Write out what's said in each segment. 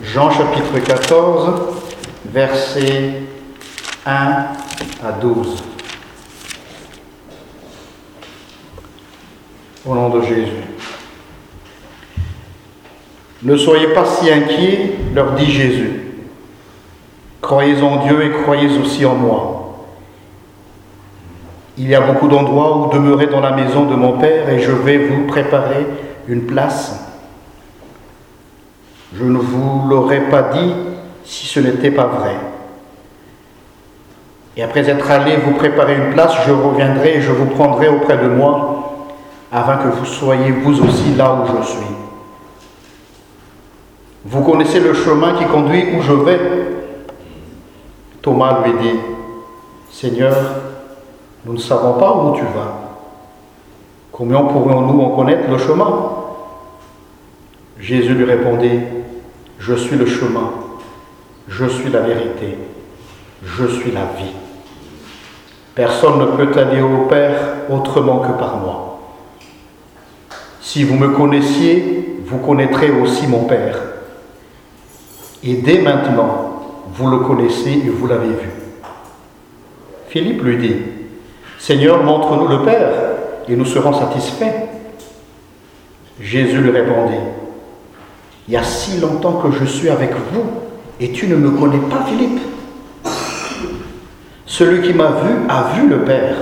Jean chapitre 14, versets 1 à 12. Au nom de Jésus. Ne soyez pas si inquiets, leur dit Jésus. Croyez en Dieu et croyez aussi en moi. Il y a beaucoup d'endroits où demeurer dans la maison de mon Père et je vais vous préparer une place. Je ne vous l'aurais pas dit si ce n'était pas vrai. Et après être allé vous préparer une place, je reviendrai et je vous prendrai auprès de moi, afin que vous soyez vous aussi là où je suis. Vous connaissez le chemin qui conduit où je vais? Thomas lui dit, Seigneur, nous ne savons pas où tu vas. Combien pourrions-nous en connaître le chemin? Jésus lui répondit, Je suis le chemin, je suis la vérité, je suis la vie. Personne ne peut aller au Père autrement que par moi. Si vous me connaissiez, vous connaîtrez aussi mon Père. Et dès maintenant, vous le connaissez et vous l'avez vu. Philippe lui dit, Seigneur, montre-nous le Père, et nous serons satisfaits. Jésus lui répondit, Il y a si longtemps que je suis avec vous, et tu ne me connais pas, Philippe. Celui qui m'a vu a vu le Père.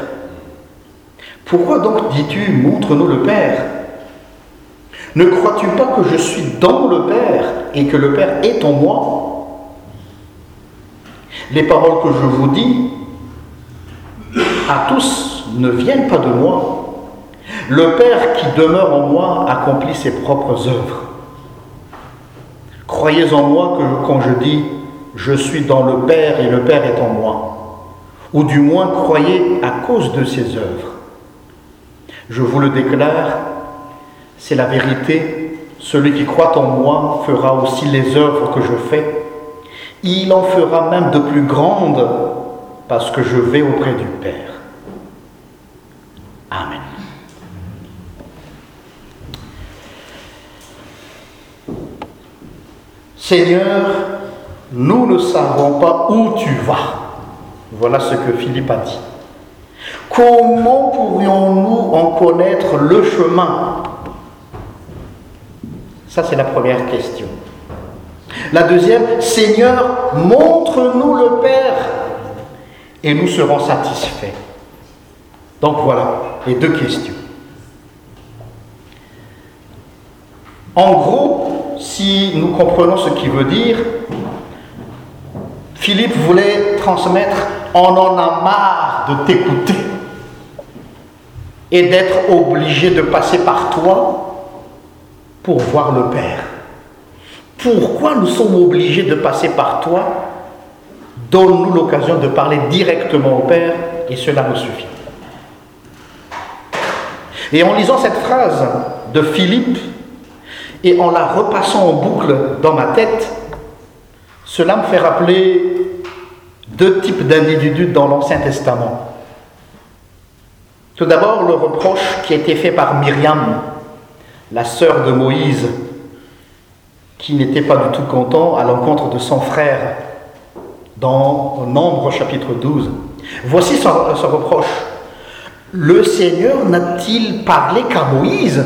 Pourquoi donc dis-tu, montre-nous le Père? Ne crois-tu pas que je suis dans le Père et que le Père est en moi? Les paroles que je vous dis à tous ne viennent pas de moi. Le Père qui demeure en moi accomplit ses propres œuvres. Croyez en moi que quand je dis je suis dans le Père et le Père est en moi, ou du moins croyez à cause de ses œuvres. Je vous le déclare, c'est la vérité, celui qui croit en moi fera aussi les œuvres que je fais. Il en fera même de plus grandes parce que je vais auprès du Père. Amen. Seigneur, nous ne savons pas où tu vas. Voilà ce que Philippe a dit. Comment pourrions-nous en connaître le chemin? Ça, c'est la première question. La deuxième, Seigneur, montre-nous le Père et nous serons satisfaits. Donc voilà les deux questions. En gros, si nous comprenons ce qu'il veut dire, Philippe voulait transmettre on en a marre de t'écouter et d'être obligé de passer par toi pour voir le Père. Pourquoi nous sommes obligés de passer par toi? Donne-nous l'occasion de parler directement au Père et cela nous suffit. Et en lisant cette phrase de Philippe et en la repassant en boucle dans ma tête, cela me fait rappeler deux types d'individus dans l'Ancien Testament. Tout d'abord, le reproche qui a été fait par Myriam, la sœur de Moïse, qui n'était pas du tout content à l'encontre de son frère dans Nombre chapitre 12. Voici son, reproche. Le Seigneur n'a-t-il parlé qu'à Moïse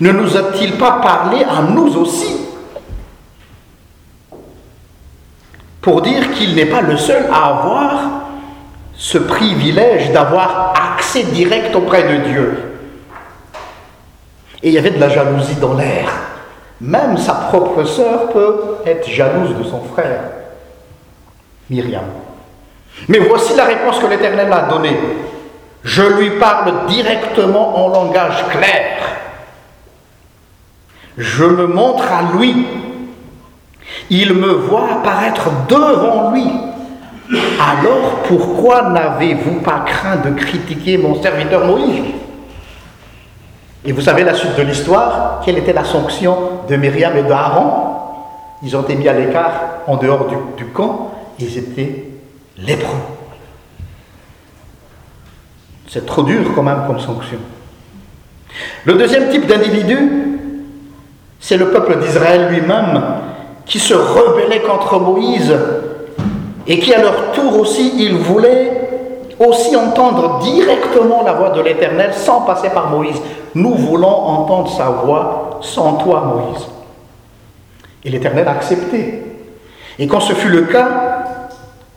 Ne nous a-t-il pas parlé à nous aussi pour dire qu'il n'est pas le seul à avoir ce privilège d'avoir accès direct auprès de Dieu? Et il y avait de la jalousie dans l'air. Même sa propre sœur peut être jalouse de son frère, Myriam. Mais voici la réponse que l'Éternel a donnée. Je lui parle directement en langage clair. Je me montre à lui il me voit apparaître devant lui. Alors pourquoi n'avez-vous pas craint de critiquer mon serviteur Moïse? Et vous savez la suite de l'histoire? Quelle était la sanction de Myriam et d'Aaron Ils ont été mis à l'écart en dehors du, du camp. Ils étaient lépreux. C'est trop dur quand même comme sanction. Le deuxième type d'individu, c'est le peuple d'Israël lui-même qui se rebellaient contre Moïse et qui à leur tour aussi, ils voulaient aussi entendre directement la voix de l'Éternel sans passer par Moïse. Nous voulons entendre sa voix sans toi, Moïse. Et l'Éternel a accepté. Et quand ce fut le cas,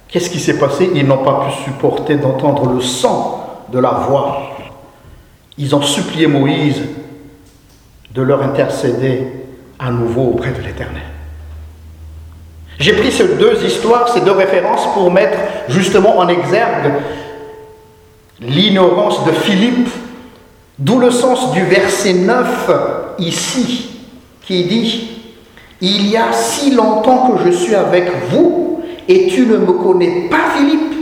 qu'est-ce qui s'est passé? Ils n'ont pas pu supporter d'entendre le sang de la voix. Ils ont supplié Moïse de leur intercéder à nouveau auprès de l'Éternel. J'ai pris ces deux histoires, ces deux références pour mettre justement en exergue l'ignorance de Philippe, d'où le sens du verset 9 ici, qui dit, Il y a si longtemps que je suis avec vous, et tu ne me connais pas, Philippe.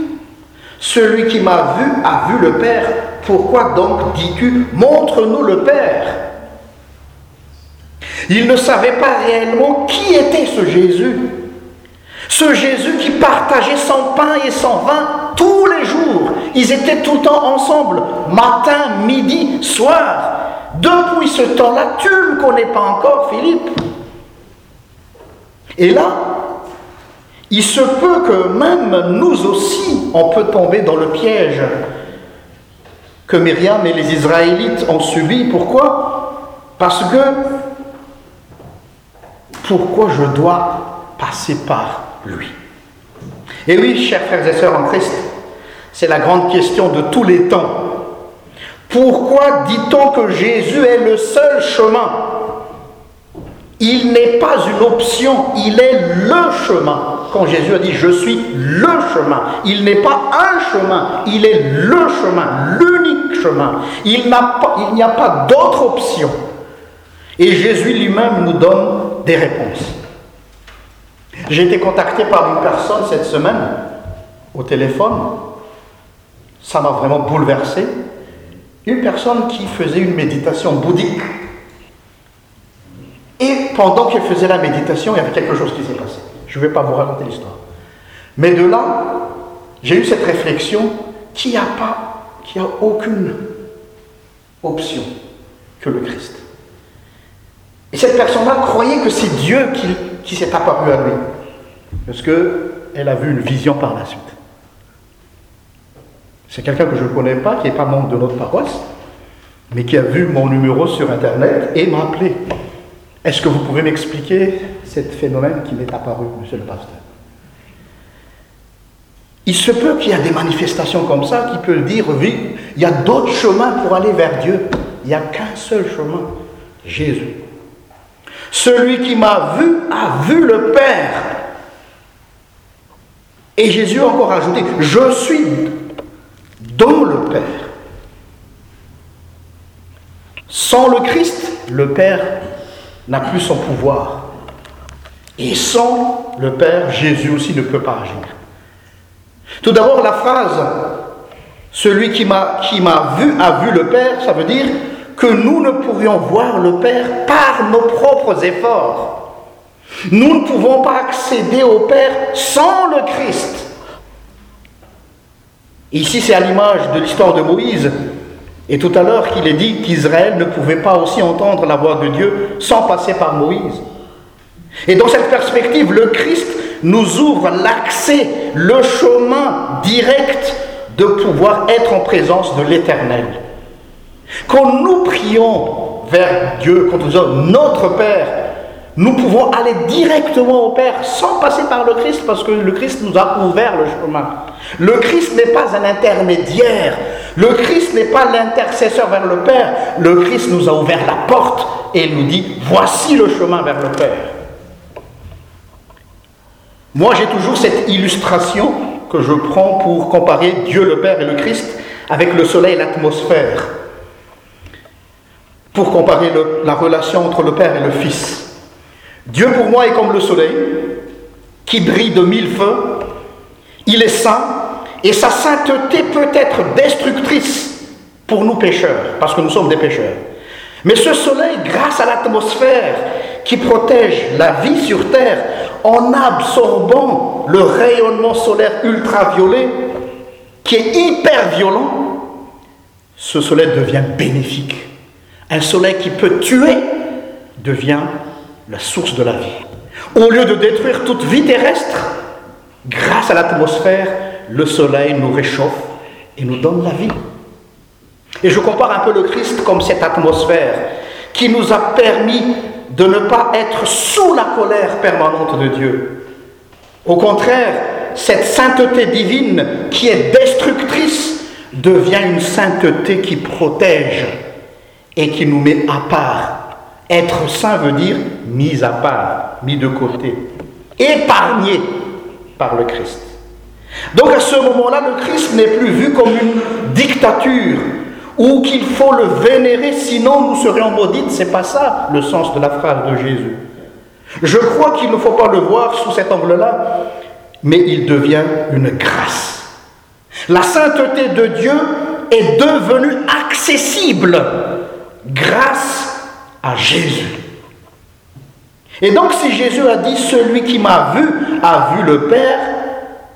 Celui qui m'a vu a vu le Père. Pourquoi donc dis-tu, montre-nous le Père? Il ne savait pas réellement qui était ce Jésus. Ce Jésus qui partageait son pain et son vin tous les jours. Ils étaient tout le temps ensemble, matin, midi, soir. Depuis ce temps-là, tu ne connais pas encore, Philippe. Et là, il se peut que même nous aussi, on peut tomber dans le piège que Myriam et les Israélites ont subi. Pourquoi? Parce que pourquoi je dois passer par lui Et oui, chers frères et sœurs en Christ, c'est la grande question de tous les temps. Pourquoi dit-on que Jésus est le seul chemin? Il n'est pas une option, il est le chemin. Quand Jésus a dit je suis le chemin, il n'est pas un chemin, il est le chemin, l'unique chemin. Il n'y a pas d'autre option. Et Jésus lui-même nous donne réponses. J'ai été contacté par une personne cette semaine au téléphone ça m'a vraiment bouleversé. Une personne qui faisait une méditation bouddhique. Et pendant qu'elle faisait la méditation, il y avait quelque chose qui s'est passé. Je ne vais pas vous raconter l'histoire. Mais de là, j'ai eu cette réflexion qu'il n'y a pas, qu'il n'y a aucune option que le Christ. Et cette personne-là croyait que c'est Dieu qui, s'est apparu à lui. Parce qu'elle a vu une vision par la suite. C'est quelqu'un que je ne connais pas, qui n'est pas membre de notre paroisse, mais qui a vu mon numéro sur Internet et m'a appelé. Est-ce que vous pouvez m'expliquer ce phénomène qui m'est apparu, monsieur le pasteur? Il se peut qu'il y ait des manifestations comme ça qui peuvent dire, oui, il y a d'autres chemins pour aller vers Dieu. Il n'y a qu'un seul chemin, Jésus. Celui qui m'a vu a vu le Père. Et Jésus a encore ajouté, je suis dans le Père. Sans le Christ, le Père n'a plus son pouvoir. Et sans le Père, Jésus aussi ne peut pas agir. Tout d'abord, la phrase Celui qui m'a, vu a vu le Père, ça veut dire que nous ne pourrions voir le Père par nos propres efforts. Nous ne pouvons pas accéder au Père sans le Christ. Ici, c'est à l'image de l'histoire de Moïse. Et tout à l'heure qu'il est dit qu'Israël ne pouvait pas aussi entendre la voix de Dieu sans passer par Moïse. Et dans cette perspective, le Christ nous ouvre l'accès, le chemin direct de pouvoir être en présence de l'Éternel. Quand nous prions vers Dieu, quand nous disons notre Père, nous pouvons aller directement au Père sans passer par le Christ parce que le Christ nous a ouvert le chemin. Le Christ n'est pas un intermédiaire. Le Christ n'est pas l'intercesseur vers le Père. Le Christ nous a ouvert la porte et nous dit, voici le chemin vers le Père. Moi, j'ai toujours cette illustration que je prends pour comparer Dieu le Père et le Christ avec le soleil et l'atmosphère. Pour comparer la relation entre le Père et le Fils. Dieu pour moi est comme le soleil qui brille de mille feux. Il est saint et sa sainteté peut être destructrice pour nous pécheurs, parce que nous sommes des pécheurs. Mais ce soleil, grâce à l'atmosphère qui protège la vie sur Terre, en absorbant le rayonnement solaire ultraviolet, qui est hyper violent, ce soleil devient bénéfique. Un soleil qui peut tuer devient la source de la vie. Au lieu de détruire toute vie terrestre, grâce à l'atmosphère, le soleil nous réchauffe et nous donne la vie. Et je compare un peu le Christ comme cette atmosphère qui nous a permis de ne pas être sous la colère permanente de Dieu. Au contraire, cette sainteté divine qui est destructrice devient une sainteté qui protège et qui nous met à part. Être saint veut dire mis à part, mis de côté, épargné par le Christ. Donc à ce moment-là, le Christ n'est plus vu comme une dictature ou qu'il faut le vénérer, sinon nous serions maudites. C'est pas ça le sens de la phrase de Jésus. Je crois qu'il ne faut pas le voir sous cet angle-là, mais il devient une grâce. La sainteté de Dieu est devenue accessible grâce à Jésus. Et donc si Jésus a dit, celui qui m'a vu a vu le Père,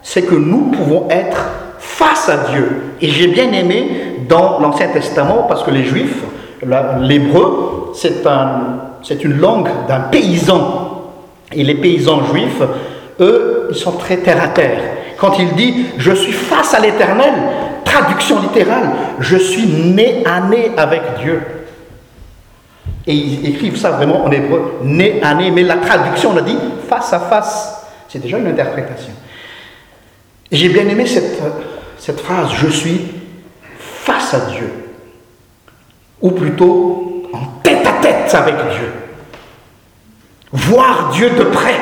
c'est que nous pouvons être face à Dieu. Et j'ai bien aimé dans l'Ancien Testament, parce que les Juifs, l'hébreu, c'est un, une langue d'un paysan. Et les paysans juifs, eux, ils sont très terre à terre. Quand il dit Je suis face à l'éternel, traduction littérale, je suis né à nez avec Dieu. Et ils écrivent ça vraiment en hébreu, né à nez, mais la traduction, on a dit face à face. C'est déjà une interprétation. J'ai bien aimé cette, cette phrase, je suis face à Dieu, ou plutôt en tête à tête avec Dieu. Voir Dieu de près,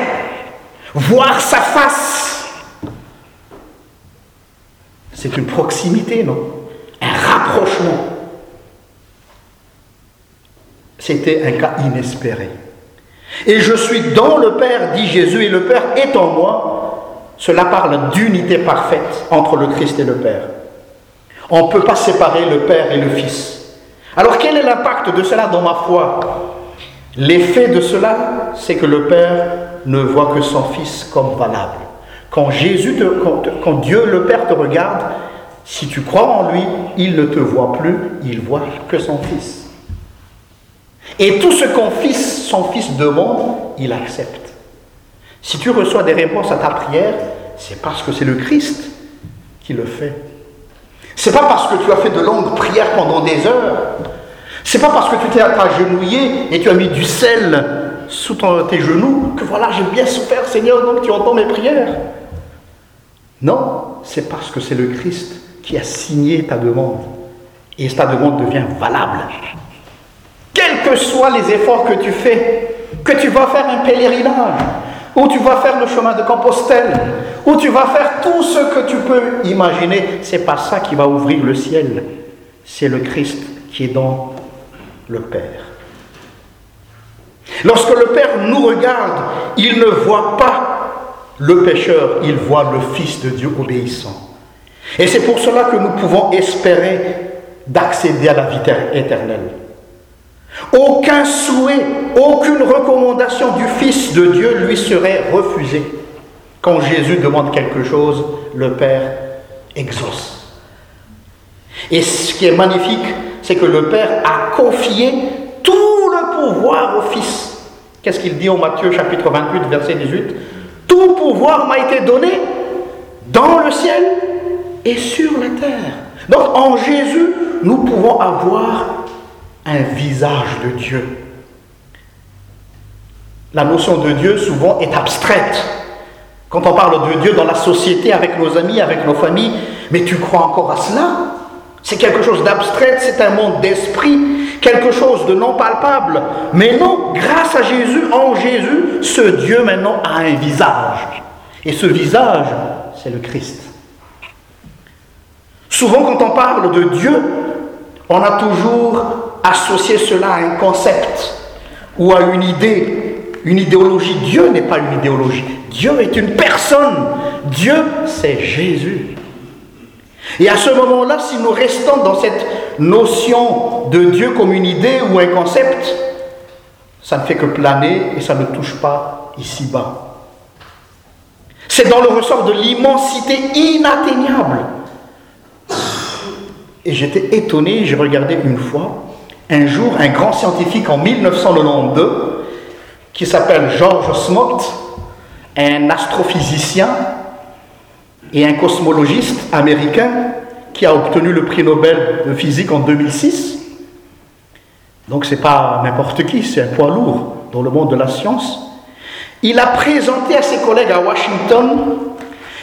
voir sa face. C'est une proximité, non? Un rapprochement. C'était un cas inespéré. Et je suis dans le Père, dit Jésus, et le Père est en moi. Cela parle d'unité parfaite entre le Christ et le Père. On ne peut pas séparer le Père et le Fils. Alors quel est l'impact de cela dans ma foi? L'effet de cela, c'est que le Père ne voit que son Fils comme valable. Quand, Jésus quand Dieu le Père te regarde, si tu crois en lui, il ne te voit plus, il voit que son Fils. Et tout ce qu'on fils, son fils demande, il accepte. Si tu reçois des réponses à ta prière, c'est parce que c'est le Christ qui le fait. C'est pas parce que tu as fait de longues prières pendant des heures. C'est pas parce que tu t'es agenouillé et tu as mis du sel sous tes genoux que voilà, j'ai bien souffert, Seigneur, donc tu entends mes prières. Non, c'est parce que c'est le Christ qui a signé ta demande. Et ta demande devient valable quels que soient les efforts que tu fais, que tu vas faire un pèlerinage, ou tu vas faire le chemin de Compostelle, ou tu vas faire tout ce que tu peux imaginer, c'est pas ça qui va ouvrir le ciel. C'est le Christ qui est dans le Père. Lorsque le Père nous regarde, il ne voit pas le pécheur, il voit le Fils de Dieu obéissant. Et c'est pour cela que nous pouvons espérer d'accéder à la vie éternelle. Aucun souhait, aucune recommandation du Fils de Dieu lui serait refusée. Quand Jésus demande quelque chose, le Père exauce. Et ce qui est magnifique, c'est que le Père a confié tout le pouvoir au Fils. Qu'est-ce qu'il dit au Matthieu chapitre 28, verset 18 Tout pouvoir m'a été donné dans le ciel et sur la terre. Donc en Jésus, nous pouvons avoir un visage de Dieu. La notion de Dieu souvent est abstraite. Quand on parle de Dieu dans la société, avec nos amis, avec nos familles, mais tu crois encore à cela? C'est quelque chose d'abstrait, c'est un monde d'esprit, quelque chose de non palpable. Mais non, grâce à Jésus, en Jésus, ce Dieu maintenant a un visage. Et ce visage, c'est le Christ. Souvent quand on parle de Dieu, on a toujours associer cela à un concept ou à une idée, une idéologie. Dieu n'est pas une idéologie. Dieu est une personne. Dieu, c'est Jésus. Et à ce moment-là, si nous restons dans cette notion de Dieu comme une idée ou un concept, ça ne fait que planer et ça ne touche pas ici-bas. C'est dans le ressort de l'immensité inatteignable. Et j'étais étonné, j'ai regardé une fois, un jour, un grand scientifique en 1992, qui s'appelle George Smoot, un astrophysicien et un cosmologiste américain qui a obtenu le prix Nobel de physique en 2006. Donc ce n'est pas n'importe qui, c'est un poids lourd dans le monde de la science. Il a présenté à ses collègues à Washington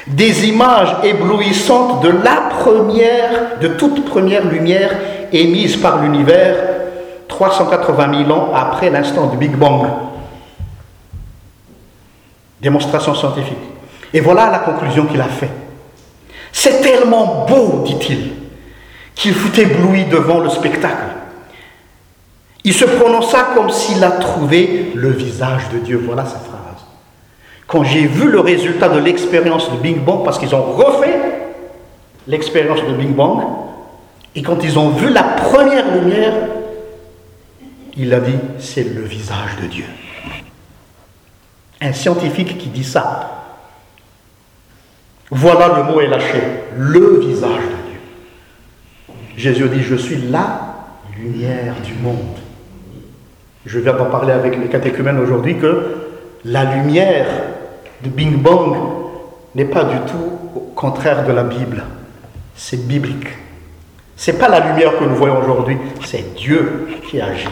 des images éblouissantes de la première, de toute première lumière émise par l'univers 380 000 ans après l'instant du Big Bang. Démonstration scientifique. Et voilà la conclusion qu'il a faite. C'est tellement beau, dit-il, qu'il fut ébloui devant le spectacle. Il se prononça comme s'il a trouvé le visage de Dieu. Voilà sa phrase. Quand j'ai vu le résultat de l'expérience de Big Bang, parce qu'ils ont refait l'expérience de Big Bang, et quand ils ont vu la première lumière, il a dit, c'est le visage de Dieu. Un scientifique qui dit ça, voilà le mot est lâché, le visage de Dieu. Jésus dit, je suis la lumière du monde. Je viens d'en parler avec les catéchumènes aujourd'hui que la lumière de Bing Bang n'est pas du tout au contraire de la Bible. C'est biblique. Ce n'est pas la lumière que nous voyons aujourd'hui, c'est Dieu qui agit.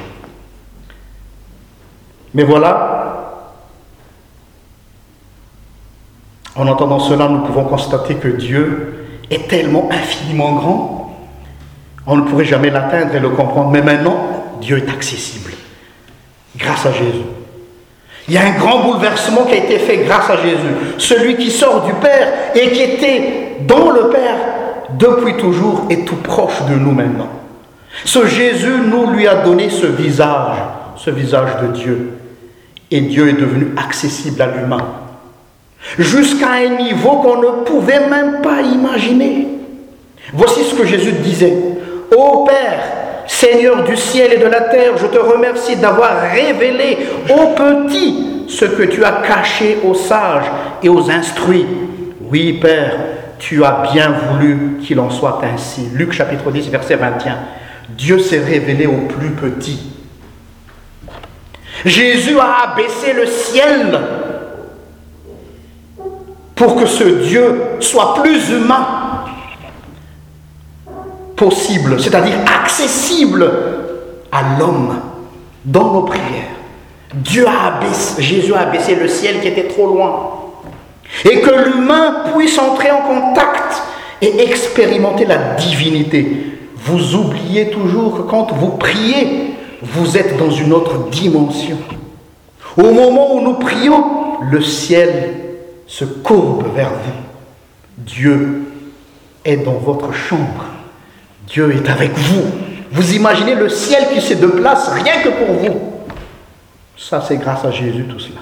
Mais voilà, En entendant cela, nous pouvons constater que Dieu est tellement infiniment grand, on ne pourrait jamais l'atteindre et le comprendre. Mais maintenant, Dieu est accessible grâce à Jésus. Il y a un grand bouleversement qui a été fait grâce à Jésus. Celui qui sort du Père et qui était dans le Père depuis toujours est tout proche de nous maintenant. Ce Jésus nous lui a donné ce visage, ce visage de Dieu. Et Dieu est devenu accessible à l'humain jusqu'à un niveau qu'on ne pouvait même pas imaginer. Voici ce que Jésus disait. Ô Père, Seigneur du ciel et de la terre, je te remercie d'avoir révélé aux petits ce que tu as caché aux sages et aux instruits. Oui, Père, tu as bien voulu qu'il en soit ainsi. Luc chapitre 10, verset 21. Dieu s'est révélé aux plus petits. Jésus a abaissé le ciel pour que ce Dieu soit plus humain possible, c'est-à-dire accessible à l'homme dans nos prières. Dieu a abaissé, Jésus a abaissé le ciel qui était trop loin. Et que l'humain puisse entrer en contact et expérimenter la divinité. Vous oubliez toujours que quand vous priez, vous êtes dans une autre dimension. Au moment où nous prions, le ciel se courbe vers vous. Dieu est dans votre chambre. Dieu est avec vous. Vous imaginez le ciel qui se déplace rien que pour vous. Ça, c'est grâce à Jésus tout cela.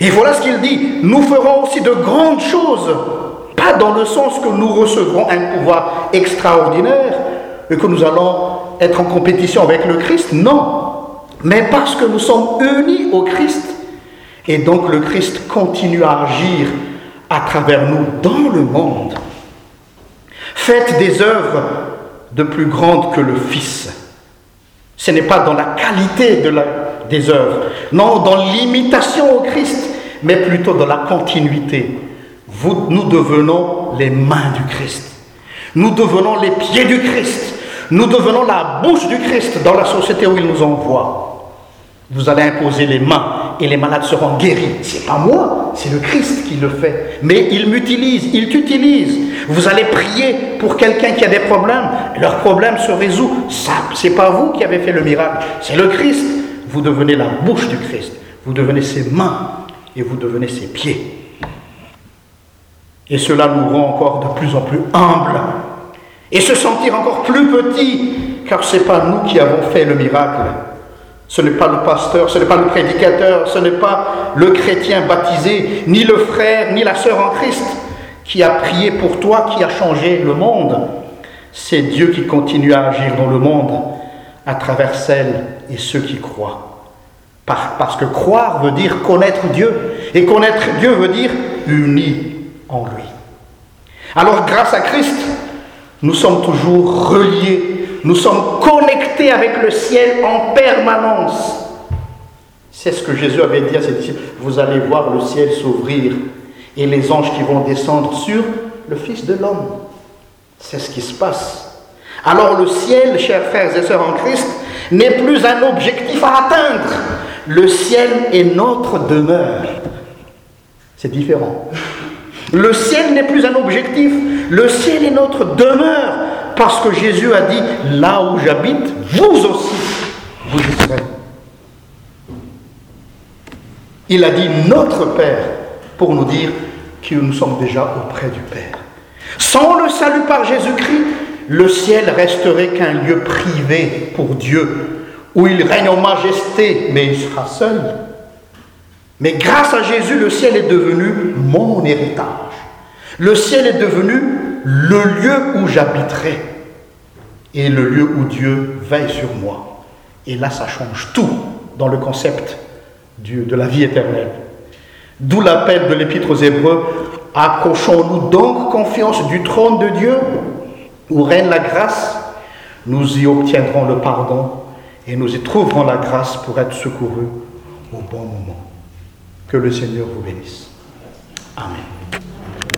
Et voilà ce qu'il dit. Nous ferons aussi de grandes choses. Pas dans le sens que nous recevrons un pouvoir extraordinaire et que nous allons être en compétition avec le Christ. Non. Mais parce que nous sommes unis au Christ et donc le Christ continue à agir à travers nous dans le monde. Faites des œuvres de plus grandes que le Fils. Ce n'est pas dans la qualité des œuvres, non dans l'imitation au Christ, mais plutôt dans la continuité. Nous devenons les mains du Christ. Nous devenons les pieds du Christ. Nous devenons la bouche du Christ dans la société où il nous envoie. Vous allez imposer les mains et les malades seront guéris. C'est pas moi, c'est le Christ qui le fait. Mais il m'utilise, il t'utilise. Vous allez prier pour quelqu'un qui a des problèmes, leur problème se résout. Ça, c'est pas vous qui avez fait le miracle, c'est le Christ. Vous devenez la bouche du Christ, vous devenez ses mains et vous devenez ses pieds. Et cela nous rend encore de plus en plus humbles et se sentir encore plus petits, car ce n'est pas nous qui avons fait le miracle, ce n'est pas le pasteur, ce n'est pas le prédicateur, ce n'est pas le chrétien baptisé, ni le frère, ni la sœur en Christ qui a prié pour toi, qui a changé le monde. C'est Dieu qui continue à agir dans le monde à travers celles et ceux qui croient. Parce que croire veut dire connaître Dieu. Et connaître Dieu veut dire uni en lui. Alors grâce à Christ, nous sommes toujours reliés nous sommes connectés avec le ciel en permanence. C'est ce que Jésus avait dit à ses disciples. Vous allez voir le ciel s'ouvrir et les anges qui vont descendre sur le Fils de l'homme. C'est ce qui se passe. Alors le ciel, chers frères et sœurs en Christ, n'est plus un objectif à atteindre. Le ciel est notre demeure. C'est différent. Le ciel n'est plus un objectif, le ciel est notre demeure. Parce que Jésus a dit, là où j'habite, vous aussi, vous y serez. Il a dit notre Père pour nous dire que nous sommes déjà auprès du Père. Sans le salut par Jésus-Christ, le ciel resterait qu'un lieu privé pour Dieu, où il règne en majesté, mais il sera seul. Mais grâce à Jésus, le ciel est devenu mon héritage. Le ciel est devenu le lieu où j'habiterai et le lieu où Dieu veille sur moi. Et là, ça change tout dans le concept de la vie éternelle. D'où l'appel de l'Épître aux Hébreux, accrochons-nous donc confiance du trône de Dieu, où règne la grâce, nous y obtiendrons le pardon et nous y trouverons la grâce pour être secourus au bon moment. Que le Seigneur vous bénisse. Amen.